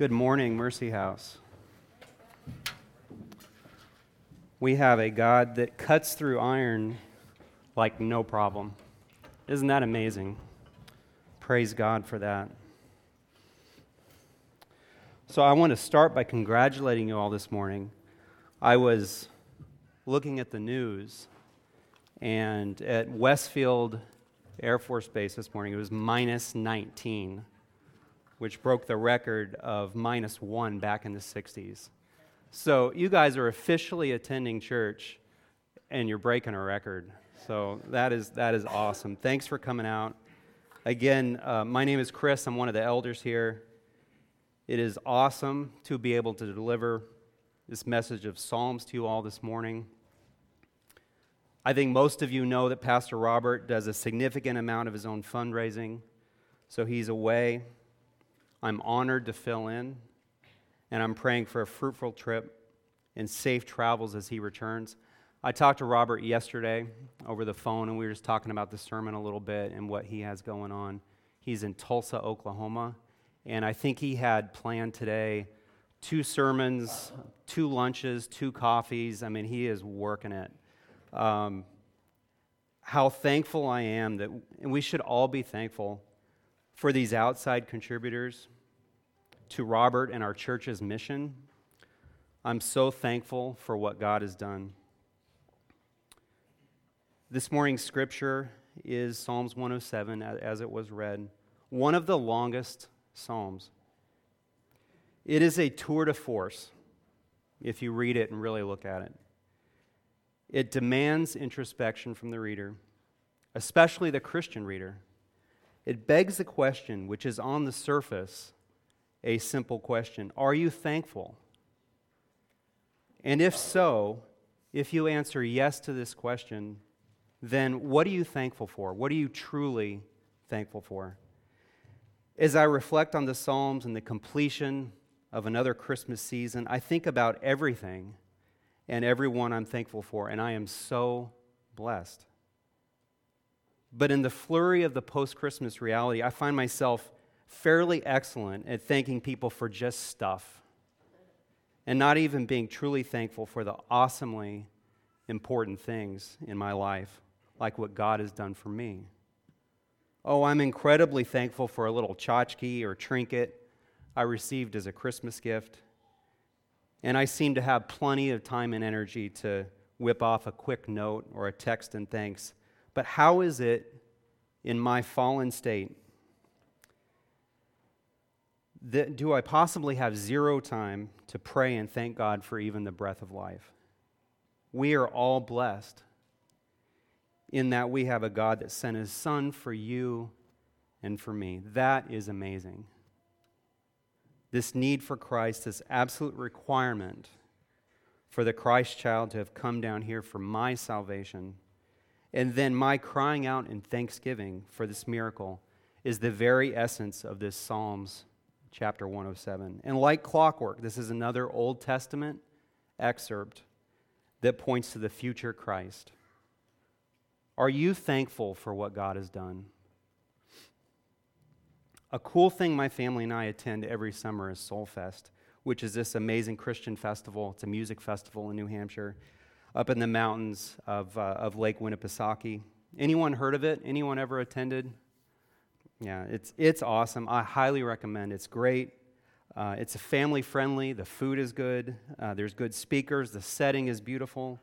Good morning, Mercy House. We have a God that cuts through iron like no problem. Isn't that amazing? Praise God for that. So, I want to start by congratulating you all this morning. I was looking at the news, and at Westfield Air Force Base this morning, it was minus 19, which broke the record of minus one back in the 60s. So you guys are officially attending church, and you're breaking a record. So that is, that is awesome. Thanks for coming out. Again, uh, my name is Chris. I'm one of the elders here. It is awesome to be able to deliver this message of Psalms to you all this morning. I think most of you know that Pastor Robert does a significant amount of his own fundraising, so he's away. I'm honored to fill in, and I'm praying for a fruitful trip and safe travels as he returns. I talked to Robert yesterday over the phone, and we were just talking about the sermon a little bit and what he has going on. He's in Tulsa, Oklahoma, and I think he had planned today two sermons, two lunches, two coffees. I mean, he is working it um, how thankful I am that, and we should all be thankful for these outside contributors to Robert and our church's mission. I'm so thankful for what God has done. This morning's scripture is Psalms 107, as it was read, one of the longest Psalms. It is a tour de force if you read it and really look at it. It demands introspection from the reader, especially the Christian reader. It begs the question, which is on the surface a simple question Are you thankful? And if so, if you answer yes to this question, then what are you thankful for? What are you truly thankful for? As I reflect on the Psalms and the completion of another Christmas season, I think about everything and everyone I'm thankful for, and I am so blessed. But in the flurry of the post Christmas reality, I find myself fairly excellent at thanking people for just stuff and not even being truly thankful for the awesomely important things in my life, like what God has done for me. Oh, I'm incredibly thankful for a little tchotchke or trinket I received as a Christmas gift. And I seem to have plenty of time and energy to whip off a quick note or a text and thanks. But how is it in my fallen state that do I possibly have zero time to pray and thank God for even the breath of life? We are all blessed in that we have a God that sent his son for you and for me. That is amazing this need for Christ, this absolute requirement for the Christ child to have come down here for my salvation, and then my crying out in thanksgiving for this miracle is the very essence of this Psalms chapter 107. And like clockwork, this is another Old Testament excerpt that points to the future Christ. Are you thankful for what God has done? A cool thing my family and I attend every summer is Soul Fest, which is this amazing Christian festival. It's a music festival in New Hampshire, up in the mountains of, uh, of Lake Winnipesaukee. Anyone heard of it? Anyone ever attended? Yeah, it's, it's awesome. I highly recommend. It. It's great. Uh, it's family friendly. The food is good. Uh, there's good speakers. The setting is beautiful.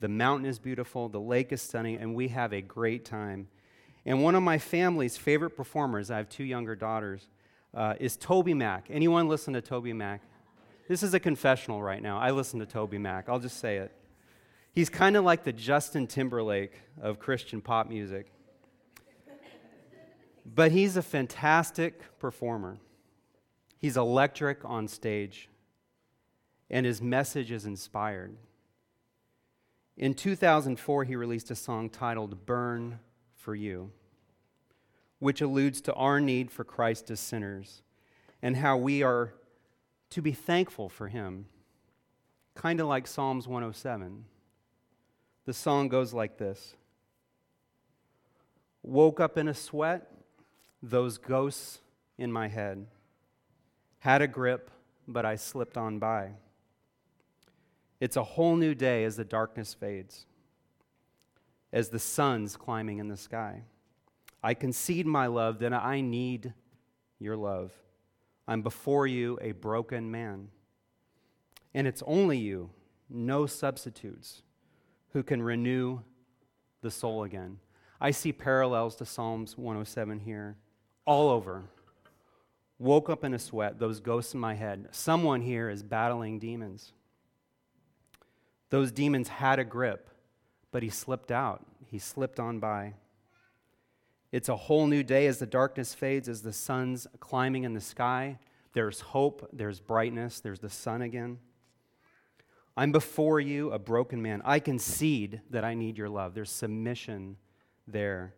The mountain is beautiful. The lake is stunning, and we have a great time. And one of my family's favorite performers, I have two younger daughters, uh, is TobyMac. Anyone listen to TobyMac? This is a confessional right now. I listen to TobyMac. I'll just say it. He's kind of like the Justin Timberlake of Christian pop music. But he's a fantastic performer. He's electric on stage, and his message is inspired. In 2004, he released a song titled Burn for You which alludes to our need for Christ as sinners and how we are to be thankful for him, kind of like Psalms 107. The song goes like this Woke up in a sweat, those ghosts in my head. had a grip, but I slipped on by. It's a whole new day as the darkness fades, as the sun's climbing in the sky. I concede my love that I need your love. I'm before you a broken man. And it's only you, no substitutes, who can renew the soul again. I see parallels to Psalms 107 here, all over. Woke up in a sweat, those ghosts in my head. Someone here is battling demons. Those demons had a grip, but he slipped out. He slipped on by. It's a whole new day as the darkness fades, as the sun's climbing in the sky. There's hope, there's brightness, there's the sun again. I'm before you, a broken man. I concede that I need your love. There's submission there.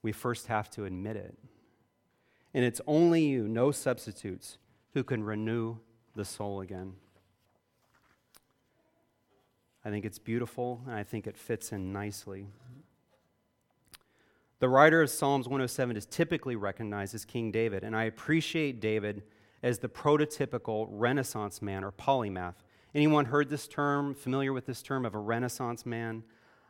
We first have to admit it. And it's only you, no substitutes, who can renew the soul again. I think it's beautiful, and I think it fits in nicely. The writer of Psalms 107 is typically recognized as King David, and I appreciate David as the prototypical Renaissance man or polymath. Anyone heard this term, familiar with this term of a Renaissance man?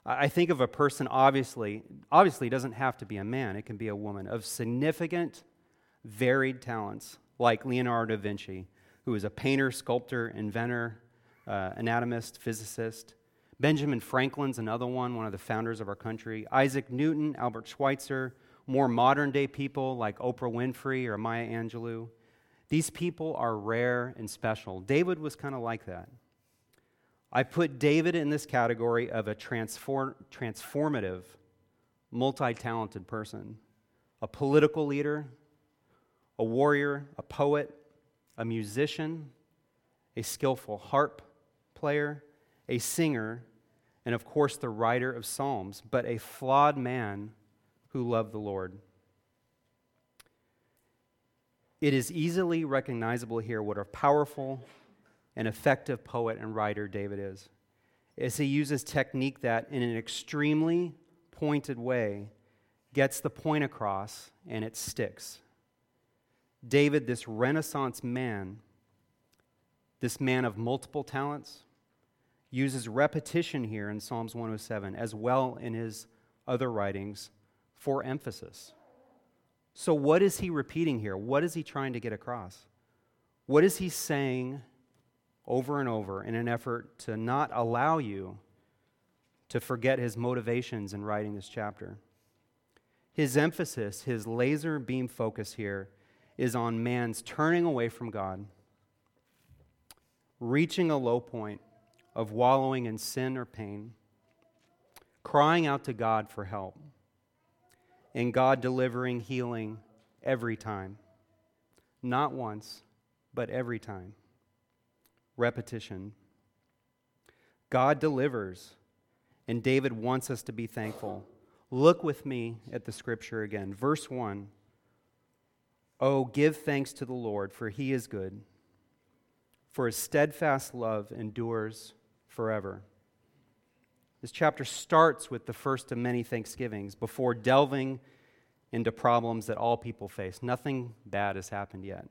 I think of a person, obviously, obviously doesn't have to be a man, it can be a woman, of significant, varied talents, like Leonardo da Vinci, who was a painter, sculptor, inventor, uh, anatomist, physicist. Benjamin Franklin's another one, one of the founders of our country. Isaac Newton, Albert Schweitzer, more modern day people like Oprah Winfrey or Maya Angelou. These people are rare and special. David was kind of like that. I put David in this category of a transform, transformative, multi talented person a political leader, a warrior, a poet, a musician, a skillful harp player, a singer, and of course, the writer of Psalms, but a flawed man who loved the Lord. It is easily recognizable here what a powerful and effective poet and writer David is, as he uses technique that, in an extremely pointed way, gets the point across and it sticks. David, this Renaissance man, this man of multiple talents, uses repetition here in Psalms 107 as well in his other writings for emphasis. So, what is he repeating here? What is he trying to get across? What is he saying over and over in an effort to not allow you to forget his motivations in writing this chapter? His emphasis, his laser beam focus here, is on man's turning away from God, reaching a low point of wallowing in sin or pain, crying out to God for help, and God delivering healing every time. Not once, but every time. Repetition. God delivers, and David wants us to be thankful. Look with me at the scripture again. Verse 1 Oh, give thanks to the Lord, for he is good, for his steadfast love endures forever. This chapter starts with the first of many thanksgivings before delving into problems that all people face. Nothing bad has happened yet,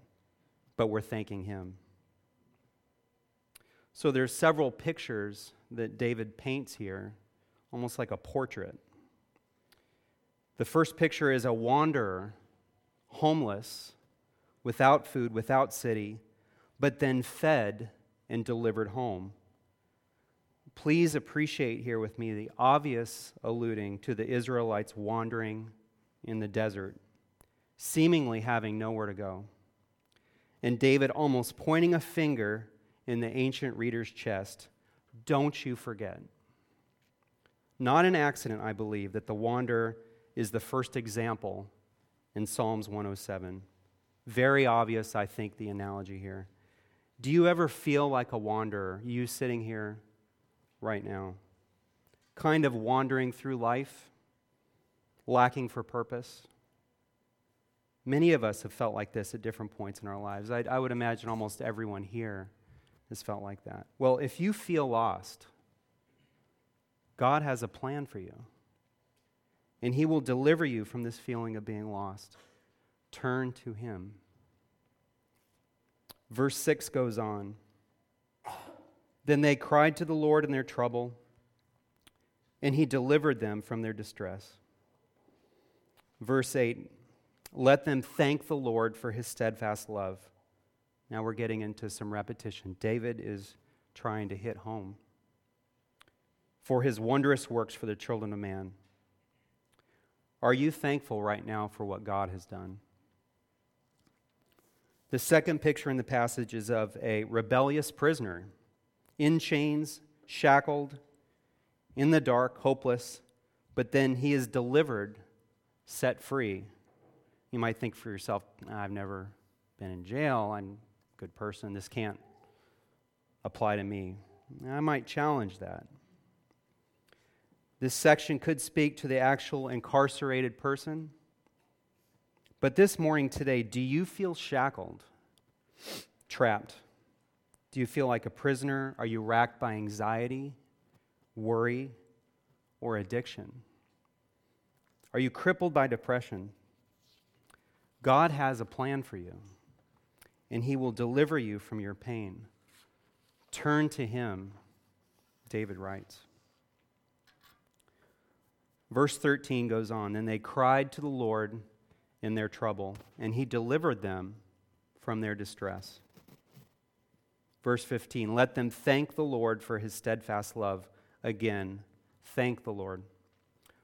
but we're thanking him. So there's several pictures that David paints here, almost like a portrait. The first picture is a wanderer, homeless, without food, without city, but then fed and delivered home please appreciate here with me the obvious alluding to the Israelites wandering in the desert, seemingly having nowhere to go. And David almost pointing a finger in the ancient reader's chest don't you forget. Not an accident, I believe, that the wanderer is the first example in Psalms 107. Very obvious, I think, the analogy here. Do you ever feel like a wanderer, you sitting here right now, kind of wandering through life, lacking for purpose. Many of us have felt like this at different points in our lives. I, I would imagine almost everyone here has felt like that. Well, if you feel lost, God has a plan for you, and He will deliver you from this feeling of being lost. Turn to Him. Verse 6 goes on. Then they cried to the Lord in their trouble, and he delivered them from their distress. Verse 8 Let them thank the Lord for his steadfast love. Now we're getting into some repetition. David is trying to hit home. For his wondrous works for the children of man. Are you thankful right now for what God has done? The second picture in the passage is of a rebellious prisoner, in chains, shackled, in the dark, hopeless, but then he is delivered, set free. You might think for yourself, I've never been in jail, I'm a good person, this can't apply to me. I might challenge that. This section could speak to the actual incarcerated person but this morning, today, do you feel shackled, trapped? Do you feel like a prisoner? Are you racked by anxiety, worry, or addiction? Are you crippled by depression? God has a plan for you, and He will deliver you from your pain. Turn to Him, David writes. Verse 13 goes on, and they cried to the Lord in their trouble, and he delivered them from their distress. Verse 15 Let them thank the Lord for his steadfast love. Again, thank the Lord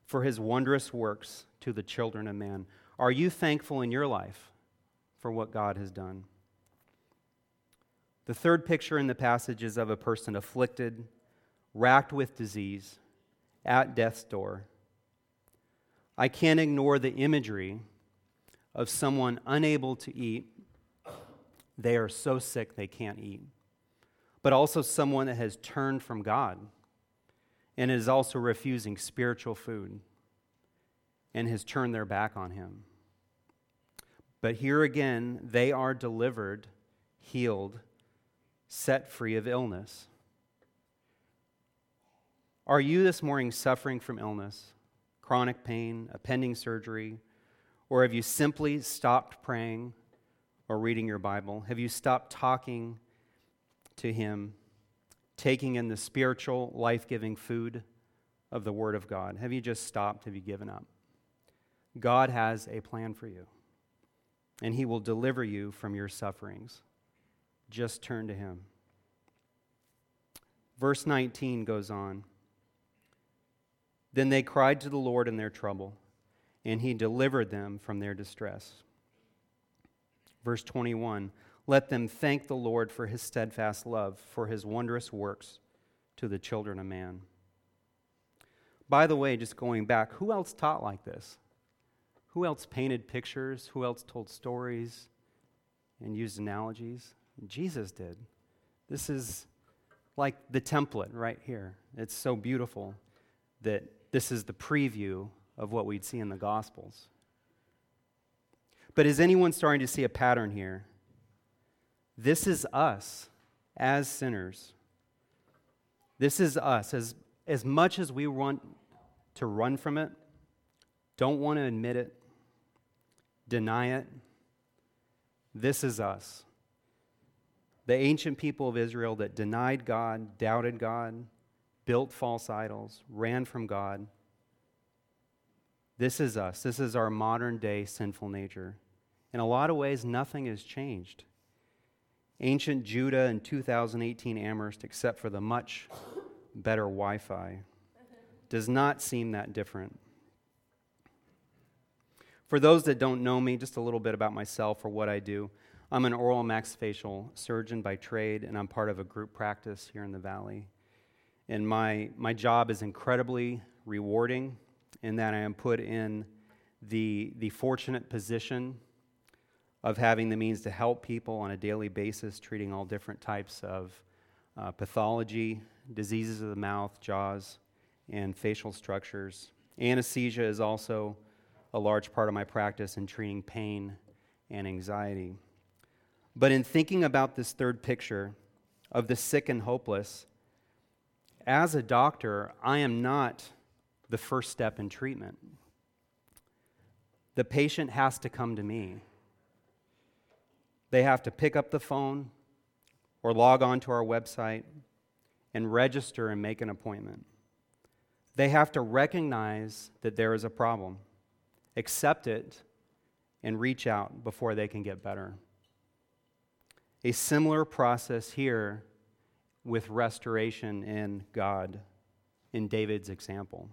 for his wondrous works to the children of man. Are you thankful in your life for what God has done? The third picture in the passage is of a person afflicted, racked with disease, at death's door. I can't ignore the imagery of someone unable to eat. They are so sick they can't eat. But also someone that has turned from God and is also refusing spiritual food and has turned their back on Him. But here again, they are delivered, healed, set free of illness. Are you this morning suffering from illness, chronic pain, a pending surgery? Or have you simply stopped praying or reading your Bible? Have you stopped talking to Him, taking in the spiritual, life giving food of the Word of God? Have you just stopped? Have you given up? God has a plan for you, and He will deliver you from your sufferings. Just turn to Him. Verse 19 goes on. Then they cried to the Lord in their trouble and he delivered them from their distress. Verse 21 Let them thank the Lord for his steadfast love, for his wondrous works to the children of man. By the way, just going back, who else taught like this? Who else painted pictures? Who else told stories and used analogies? Jesus did. This is like the template right here. It's so beautiful that this is the preview of what we'd see in the Gospels. But is anyone starting to see a pattern here? This is us as sinners. This is us. As, as much as we want to run from it, don't want to admit it, deny it, this is us. The ancient people of Israel that denied God, doubted God, built false idols, ran from God, this is us. This is our modern day sinful nature. In a lot of ways, nothing has changed. Ancient Judah and 2018 Amherst, except for the much better Wi Fi, does not seem that different. For those that don't know me, just a little bit about myself or what I do. I'm an oral maxillofacial surgeon by trade, and I'm part of a group practice here in the Valley. And my, my job is incredibly rewarding in that I am put in the, the fortunate position of having the means to help people on a daily basis, treating all different types of uh, pathology, diseases of the mouth, jaws, and facial structures. Anesthesia is also a large part of my practice in treating pain and anxiety. But in thinking about this third picture of the sick and hopeless, as a doctor, I am not the first step in treatment. The patient has to come to me. They have to pick up the phone or log on to our website and register and make an appointment. They have to recognize that there is a problem, accept it, and reach out before they can get better. A similar process here with restoration in God, in David's example.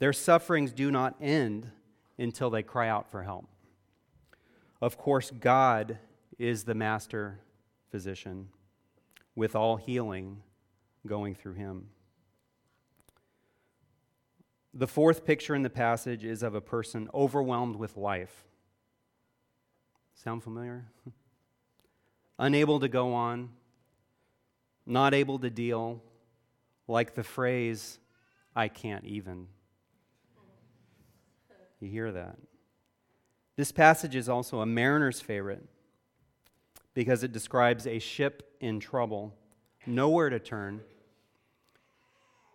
Their sufferings do not end until they cry out for help. Of course, God is the master physician, with all healing going through him. The fourth picture in the passage is of a person overwhelmed with life. Sound familiar? Unable to go on, not able to deal, like the phrase, I can't even. You hear that? This passage is also a mariner's favorite because it describes a ship in trouble, nowhere to turn.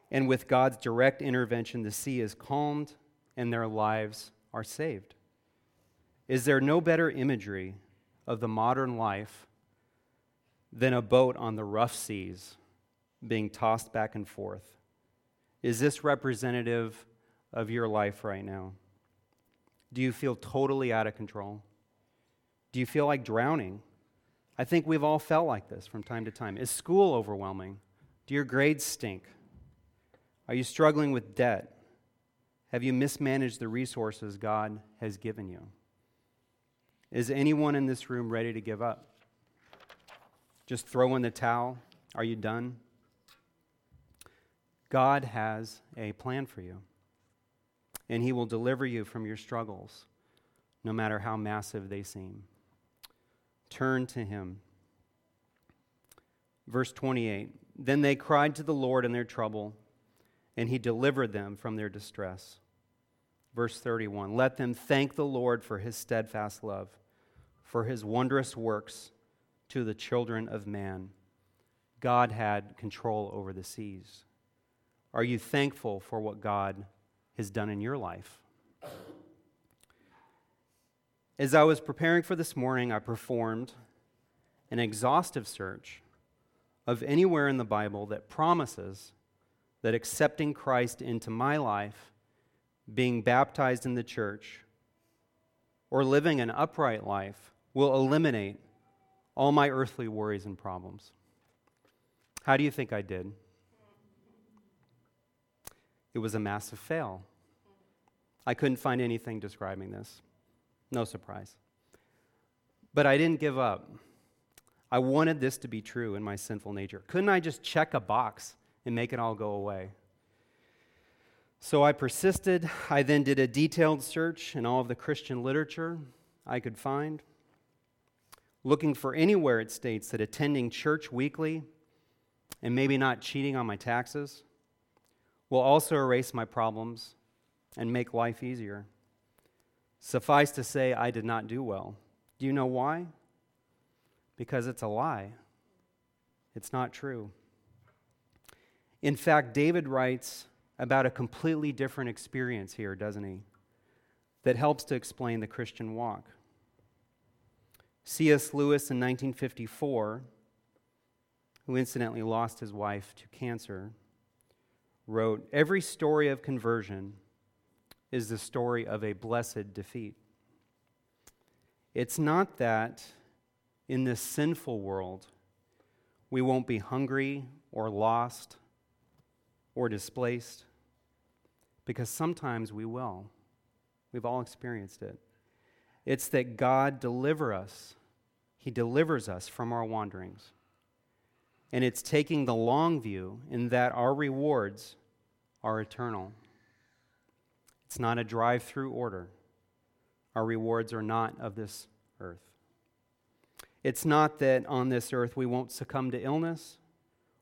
And with God's direct intervention, the sea is calmed and their lives are saved. Is there no better imagery of the modern life than a boat on the rough seas being tossed back and forth? Is this representative of your life right now? Do you feel totally out of control? Do you feel like drowning? I think we've all felt like this from time to time. Is school overwhelming? Do your grades stink? Are you struggling with debt? Have you mismanaged the resources God has given you? Is anyone in this room ready to give up? Just throw in the towel? Are you done? God has a plan for you and he will deliver you from your struggles, no matter how massive they seem. Turn to him. Verse 28 Then they cried to the Lord in their trouble, and he delivered them from their distress. Verse 31 Let them thank the Lord for his steadfast love, for his wondrous works to the children of man. God had control over the seas. Are you thankful for what God has done in your life. As I was preparing for this morning, I performed an exhaustive search of anywhere in the Bible that promises that accepting Christ into my life, being baptized in the church, or living an upright life will eliminate all my earthly worries and problems. How do you think I did? It was a massive fail. I couldn't find anything describing this. No surprise. But I didn't give up. I wanted this to be true in my sinful nature. Couldn't I just check a box and make it all go away? So I persisted. I then did a detailed search in all of the Christian literature I could find, looking for anywhere it states that attending church weekly and maybe not cheating on my taxes will also erase my problems and make life easier. Suffice to say, I did not do well. Do you know why? Because it's a lie. It's not true. In fact, David writes about a completely different experience here, doesn't he? That helps to explain the Christian walk. C.S. Lewis in 1954, who incidentally lost his wife to cancer, wrote Every story of conversion is the story of a blessed defeat. It's not that in this sinful world we won't be hungry or lost or displaced, because sometimes we will. We've all experienced it. It's that God deliver us. He delivers us from our wanderings. And it's taking the long view in that our rewards are eternal. It's not a drive through order. Our rewards are not of this earth. It's not that on this earth we won't succumb to illness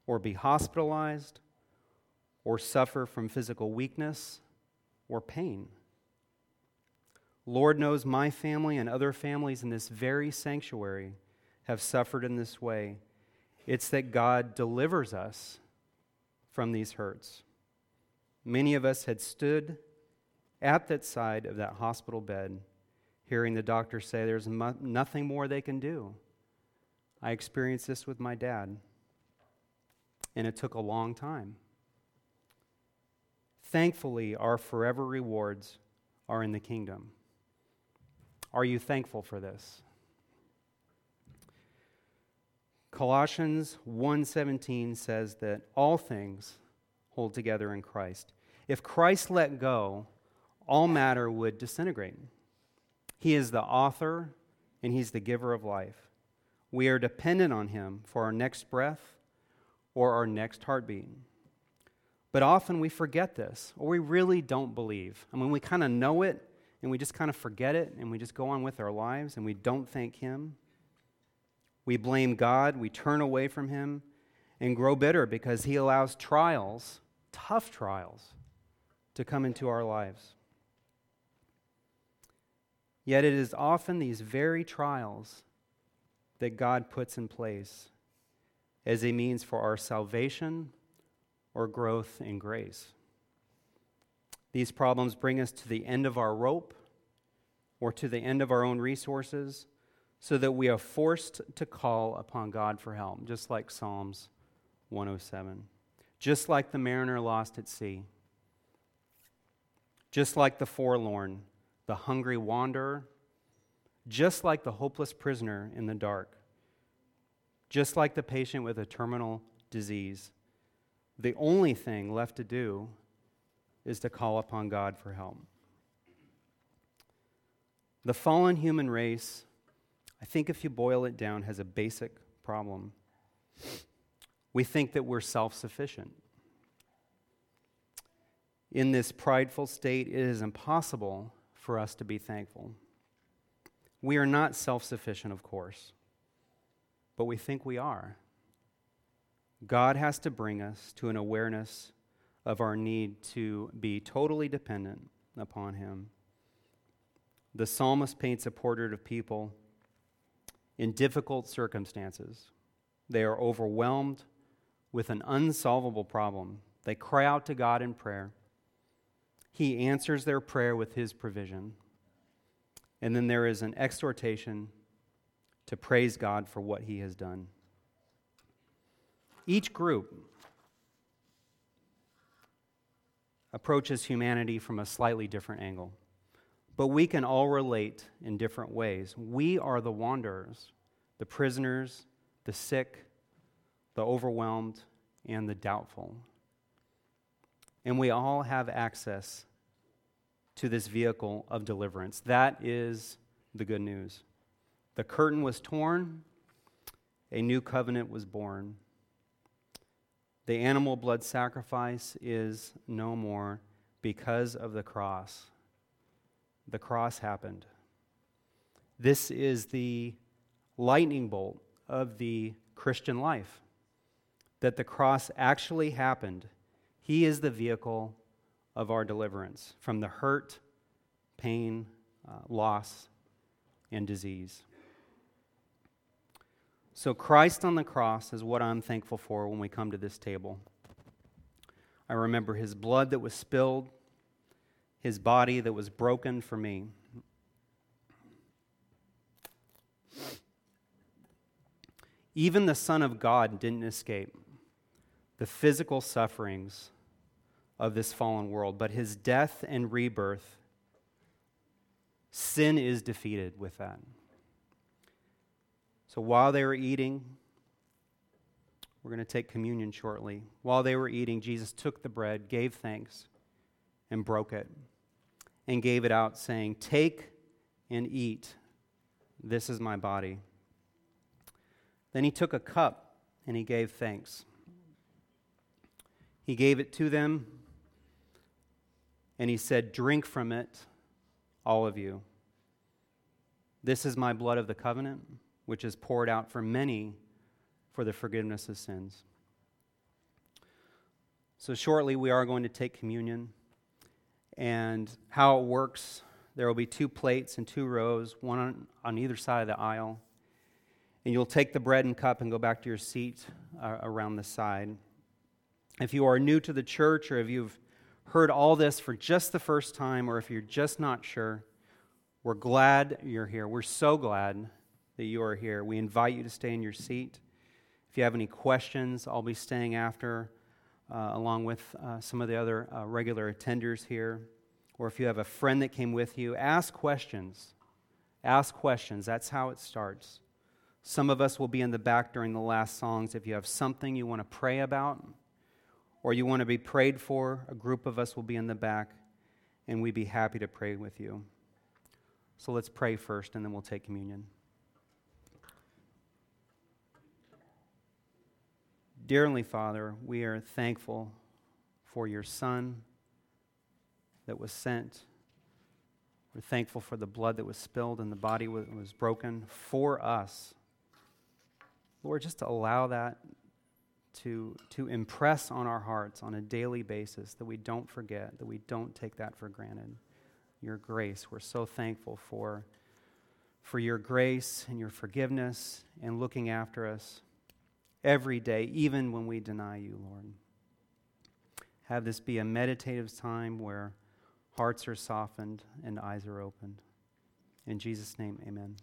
or be hospitalized or suffer from physical weakness or pain. Lord knows my family and other families in this very sanctuary have suffered in this way. It's that God delivers us from these hurts. Many of us had stood at that side of that hospital bed, hearing the doctor say there's mo- nothing more they can do. I experienced this with my dad, and it took a long time. Thankfully, our forever rewards are in the kingdom. Are you thankful for this? Colossians 1:17 says that all things hold together in Christ. If Christ let go, all matter would disintegrate. He is the author and he's the giver of life. We are dependent on him for our next breath or our next heartbeat. But often we forget this, or we really don't believe. I mean, we kind of know it, and we just kind of forget it, and we just go on with our lives, and we don't thank Him. We blame God, we turn away from Him, and grow bitter because He allows trials, tough trials, to come into our lives. Yet it is often these very trials that God puts in place as a means for our salvation or growth in grace. These problems bring us to the end of our rope or to the end of our own resources so that we are forced to call upon God for help, just like Psalms 107. Just like the mariner lost at sea. Just like the forlorn, the hungry wanderer. Just like the hopeless prisoner in the dark. Just like the patient with a terminal disease. The only thing left to do is to call upon God for help. The fallen human race I think if you boil it down, has a basic problem. We think that we're self sufficient. In this prideful state, it is impossible for us to be thankful. We are not self sufficient, of course, but we think we are. God has to bring us to an awareness of our need to be totally dependent upon Him. The psalmist paints a portrait of people in difficult circumstances. They are overwhelmed with an unsolvable problem. They cry out to God in prayer. He answers their prayer with His provision. And then there is an exhortation to praise God for what He has done. Each group approaches humanity from a slightly different angle but we can all relate in different ways. We are the wanderers, the prisoners, the sick, the overwhelmed, and the doubtful. And we all have access to this vehicle of deliverance. That is the good news. The curtain was torn, a new covenant was born. The animal blood sacrifice is no more because of the cross the cross happened. This is the lightning bolt of the Christian life that the cross actually happened. He is the vehicle of our deliverance from the hurt, pain, uh, loss, and disease. So, Christ on the cross is what I'm thankful for when we come to this table. I remember his blood that was spilled his body that was broken for me. Even the Son of God didn't escape the physical sufferings of this fallen world, but his death and rebirth, sin is defeated with that. So while they were eating, we're going to take communion shortly. While they were eating, Jesus took the bread, gave thanks, and broke it and gave it out, saying, Take and eat. This is my body. Then he took a cup and he gave thanks. He gave it to them and he said, Drink from it, all of you. This is my blood of the covenant, which is poured out for many for the forgiveness of sins. So, shortly, we are going to take communion and how it works. There will be two plates and two rows, one on, on either side of the aisle. And you'll take the bread and cup and go back to your seat uh, around the side. If you are new to the church or if you've heard all this for just the first time or if you're just not sure, We're glad you're here. We're so glad that you are here. We invite you to stay in your seat. If you have any questions, I'll be staying after, uh, along with uh, some of the other uh, regular attenders here. Or if you have a friend that came with you, ask questions. Ask questions. That's how it starts. Some of us will be in the back during the last songs. If you have something you want to pray about or you want to be prayed for, a group of us will be in the back and we'd be happy to pray with you. So let's pray first and then we'll take communion. Dearly Father, we are thankful for your Son that was sent. We're thankful for the blood that was spilled and the body was broken for us. Lord, just to allow that to, to impress on our hearts on a daily basis, that we don't forget, that we don't take that for granted. Your grace, we're so thankful for, for your grace and your forgiveness and looking after us every day, even when we deny you, Lord. Have this be a meditative time where hearts are softened and eyes are opened. In Jesus' name, amen.